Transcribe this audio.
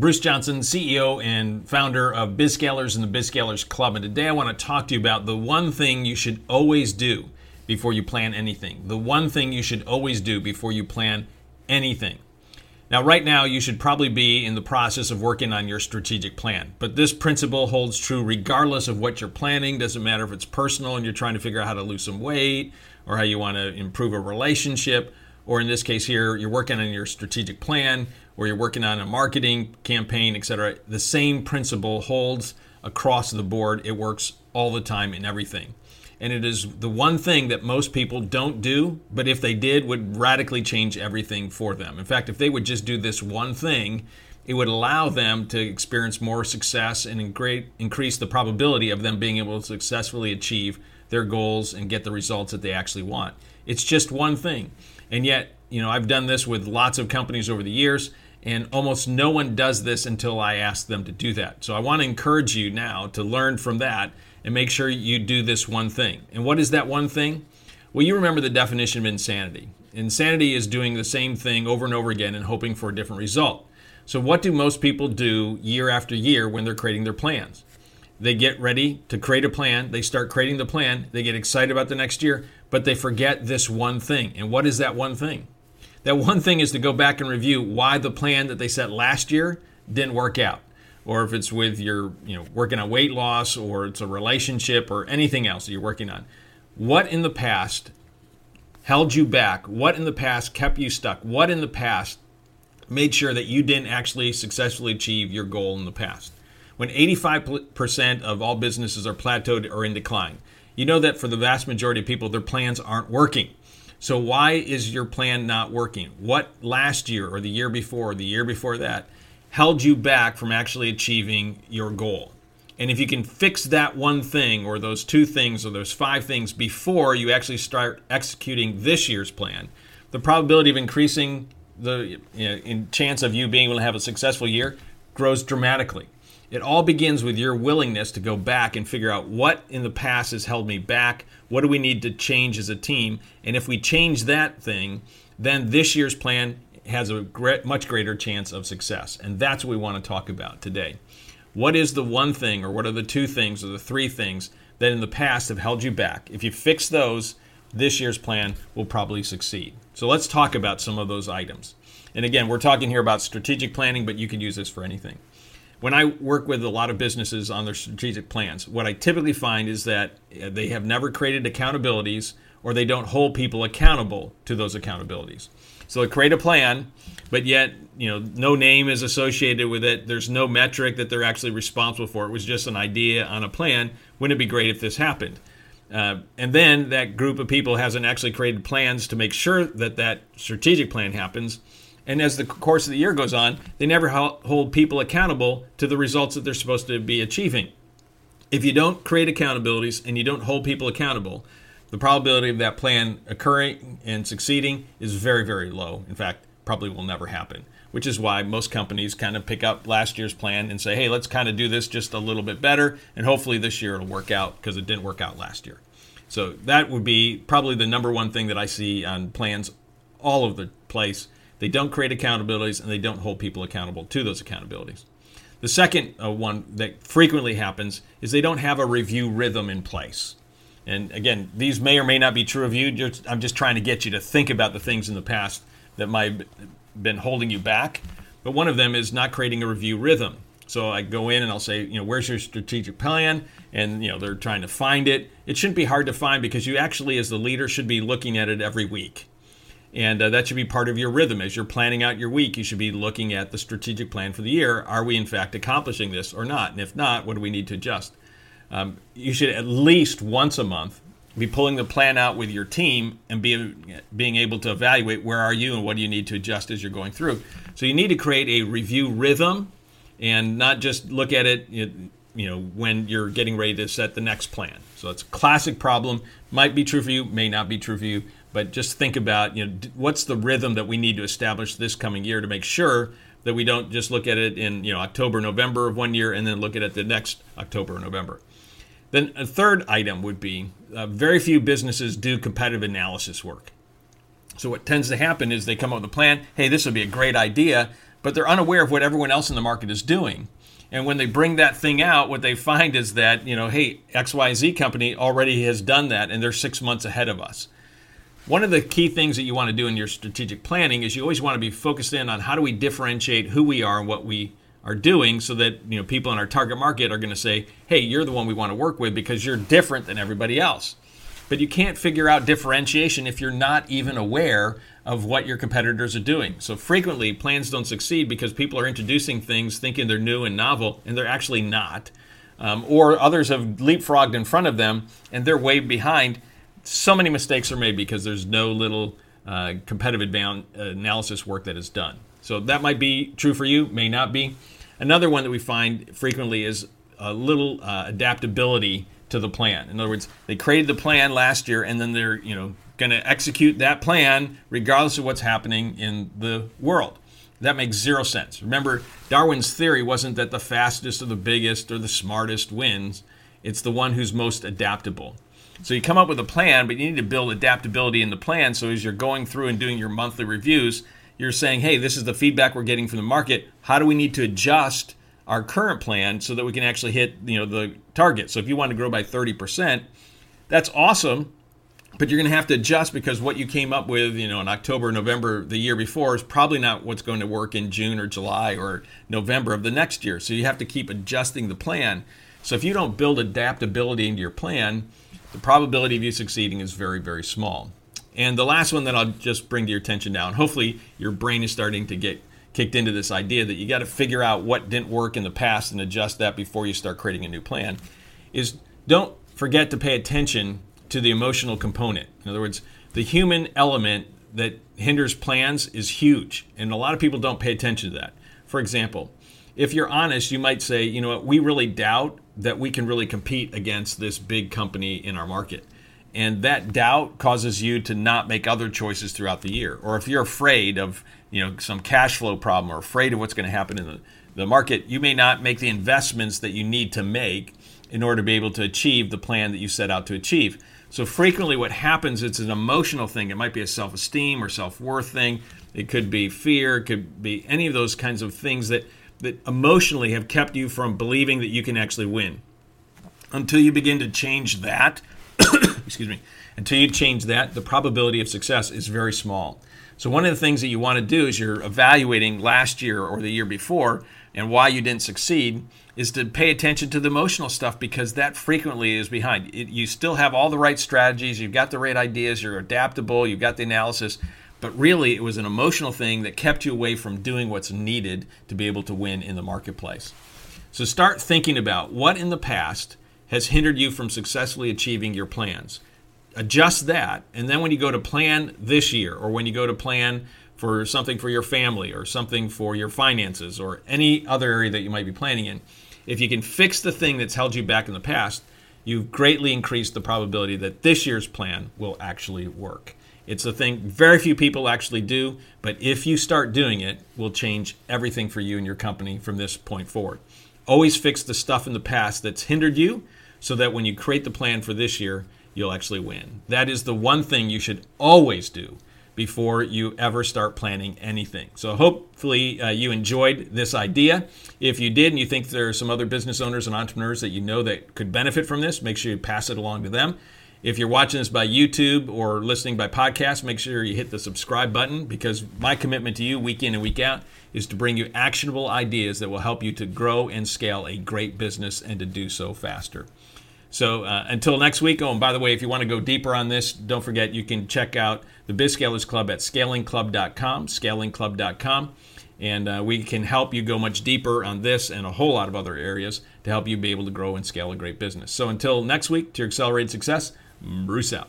Bruce Johnson, CEO and founder of BizScalers and the BizScalers Club. And today I want to talk to you about the one thing you should always do before you plan anything. The one thing you should always do before you plan anything. Now, right now, you should probably be in the process of working on your strategic plan. But this principle holds true regardless of what you're planning. Doesn't matter if it's personal and you're trying to figure out how to lose some weight or how you want to improve a relationship, or in this case here, you're working on your strategic plan or you're working on a marketing campaign, etc. The same principle holds across the board. It works all the time in everything and it is the one thing that most people don't do, but if they did, would radically change everything for them. In fact, if they would just do this one thing, it would allow them to experience more success and increase the probability of them being able to successfully achieve their goals and get the results that they actually want. It's just one thing. And yet, you know, I've done this with lots of companies over the years, and almost no one does this until I ask them to do that. So I want to encourage you now to learn from that and make sure you do this one thing. And what is that one thing? Well, you remember the definition of insanity. Insanity is doing the same thing over and over again and hoping for a different result. So, what do most people do year after year when they're creating their plans? They get ready to create a plan, they start creating the plan, they get excited about the next year, but they forget this one thing. And what is that one thing? That one thing is to go back and review why the plan that they set last year didn't work out or if it's with your, you know, working on weight loss or it's a relationship or anything else that you're working on. What in the past held you back? What in the past kept you stuck? What in the past made sure that you didn't actually successfully achieve your goal in the past? When 85% of all businesses are plateaued or in decline, you know that for the vast majority of people, their plans aren't working. So, why is your plan not working? What last year or the year before or the year before that held you back from actually achieving your goal. And if you can fix that one thing or those two things or those five things before you actually start executing this year's plan, the probability of increasing the you know, in chance of you being able to have a successful year grows dramatically. It all begins with your willingness to go back and figure out what in the past has held me back. What do we need to change as a team? And if we change that thing, then this year's plan has a much greater chance of success. And that's what we want to talk about today. What is the one thing, or what are the two things, or the three things that in the past have held you back? If you fix those, this year's plan will probably succeed. So let's talk about some of those items. And again, we're talking here about strategic planning, but you can use this for anything. When I work with a lot of businesses on their strategic plans, what I typically find is that they have never created accountabilities or they don't hold people accountable to those accountabilities. So they create a plan, but yet you know no name is associated with it. There's no metric that they're actually responsible for. It was just an idea on a plan. Wouldn't it be great if this happened? Uh, and then that group of people hasn't actually created plans to make sure that that strategic plan happens. And as the course of the year goes on, they never hold people accountable to the results that they're supposed to be achieving. If you don't create accountabilities and you don't hold people accountable, the probability of that plan occurring and succeeding is very, very low. In fact, probably will never happen, which is why most companies kind of pick up last year's plan and say, hey, let's kind of do this just a little bit better, and hopefully this year it'll work out because it didn't work out last year. So that would be probably the number one thing that I see on plans all over the place. They don't create accountabilities and they don't hold people accountable to those accountabilities. The second uh, one that frequently happens is they don't have a review rhythm in place. And again, these may or may not be true of you. I'm just trying to get you to think about the things in the past that might have been holding you back. But one of them is not creating a review rhythm. So I go in and I'll say, you know, where's your strategic plan? And, you know, they're trying to find it. It shouldn't be hard to find because you actually, as the leader, should be looking at it every week. And uh, that should be part of your rhythm. As you're planning out your week, you should be looking at the strategic plan for the year. Are we, in fact, accomplishing this or not? And if not, what do we need to adjust? Um, you should at least once a month be pulling the plan out with your team and be, being able to evaluate where are you and what do you need to adjust as you're going through. So you need to create a review rhythm and not just look at it you know when you're getting ready to set the next plan. So it's a classic problem. Might be true for you, may not be true for you, but just think about you know what's the rhythm that we need to establish this coming year to make sure that we don't just look at it in you know October, November of one year and then look at it the next October, November. Then a third item would be uh, very few businesses do competitive analysis work. So what tends to happen is they come up with a plan. Hey, this would be a great idea, but they're unaware of what everyone else in the market is doing. And when they bring that thing out, what they find is that, you know, hey, XYZ company already has done that and they're six months ahead of us. One of the key things that you want to do in your strategic planning is you always want to be focused in on how do we differentiate who we are and what we are doing so that you know people in our target market are going to say, "Hey, you're the one we want to work with because you're different than everybody else." But you can't figure out differentiation if you're not even aware of what your competitors are doing. So frequently, plans don't succeed because people are introducing things thinking they're new and novel, and they're actually not. Um, or others have leapfrogged in front of them and they're way behind. So many mistakes are made because there's no little uh, competitive analysis work that is done. So that might be true for you, may not be. Another one that we find frequently is a little uh, adaptability to the plan. In other words, they created the plan last year and then they're, you know, going to execute that plan regardless of what's happening in the world. That makes zero sense. Remember, Darwin's theory wasn't that the fastest or the biggest or the smartest wins, it's the one who's most adaptable. So you come up with a plan, but you need to build adaptability in the plan so as you're going through and doing your monthly reviews, you're saying, hey, this is the feedback we're getting from the market. How do we need to adjust our current plan so that we can actually hit you know the target? So if you want to grow by 30%, that's awesome but you're going to have to adjust because what you came up with, you know, in October, November the year before is probably not what's going to work in June or July or November of the next year. So you have to keep adjusting the plan. So if you don't build adaptability into your plan, the probability of you succeeding is very, very small. And the last one that I'll just bring to your attention now, and hopefully your brain is starting to get kicked into this idea that you got to figure out what didn't work in the past and adjust that before you start creating a new plan, is don't forget to pay attention to the emotional component. In other words, the human element that hinders plans is huge, and a lot of people don't pay attention to that. For example, if you're honest, you might say, you know what, we really doubt that we can really compete against this big company in our market. And that doubt causes you to not make other choices throughout the year. Or if you're afraid of, you know, some cash flow problem or afraid of what's going to happen in the, the market, you may not make the investments that you need to make in order to be able to achieve the plan that you set out to achieve. So frequently, what happens it's an emotional thing. It might be a self-esteem or self-worth thing. It could be fear. It could be any of those kinds of things that that emotionally have kept you from believing that you can actually win. Until you begin to change that, excuse me, until you change that, the probability of success is very small. So one of the things that you want to do is you're evaluating last year or the year before and why you didn't succeed is to pay attention to the emotional stuff because that frequently is behind. It, you still have all the right strategies, you've got the right ideas, you're adaptable, you've got the analysis, but really it was an emotional thing that kept you away from doing what's needed to be able to win in the marketplace. So start thinking about what in the past has hindered you from successfully achieving your plans. Adjust that, and then when you go to plan this year or when you go to plan for something for your family or something for your finances or any other area that you might be planning in, if you can fix the thing that's held you back in the past, you've greatly increased the probability that this year's plan will actually work. It's a thing very few people actually do, but if you start doing it, will change everything for you and your company from this point forward. Always fix the stuff in the past that's hindered you so that when you create the plan for this year, you'll actually win. That is the one thing you should always do before you ever start planning anything. So, hopefully, uh, you enjoyed this idea. If you did and you think there are some other business owners and entrepreneurs that you know that could benefit from this, make sure you pass it along to them. If you're watching this by YouTube or listening by podcast, make sure you hit the subscribe button because my commitment to you week in and week out is to bring you actionable ideas that will help you to grow and scale a great business and to do so faster. So uh, until next week. Oh, and by the way, if you want to go deeper on this, don't forget you can check out the BizScalers Club at scalingclub.com, scalingclub.com. And uh, we can help you go much deeper on this and a whole lot of other areas to help you be able to grow and scale a great business. So until next week, to your accelerated success, Bruce out.